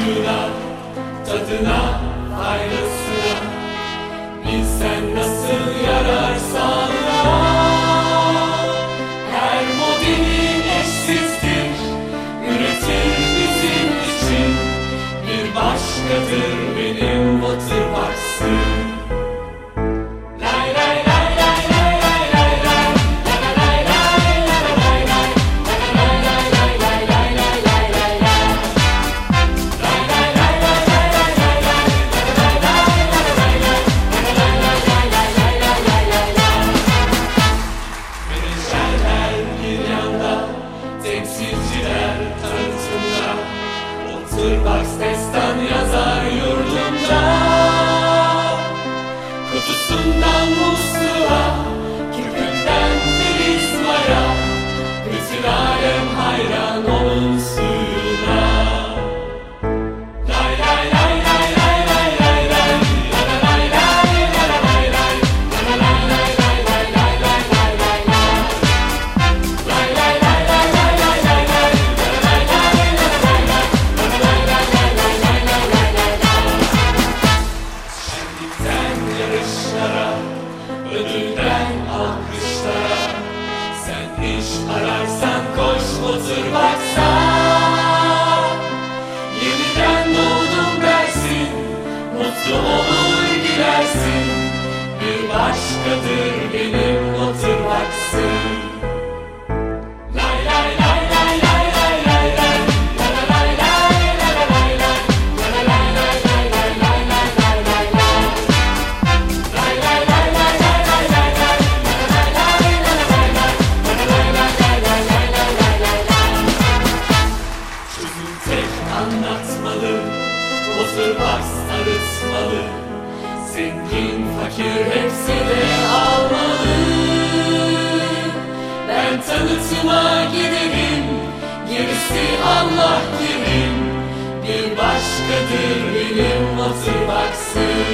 suyuna, tadına, faydasına Bilsen nasıl Lost kötüden alkışlara Sen iş ararsan koş otur baksa. Yeniden doğdum dersin Mutlu olur gidersin. Bir başkadır benim oturmaksın tek anlatmalı Oturmak sarıtmalı. Zengin fakir hepsi de almalı. Ben tanıtıma giderim Gerisi Allah kerim Bir başkadır benim oturmaksın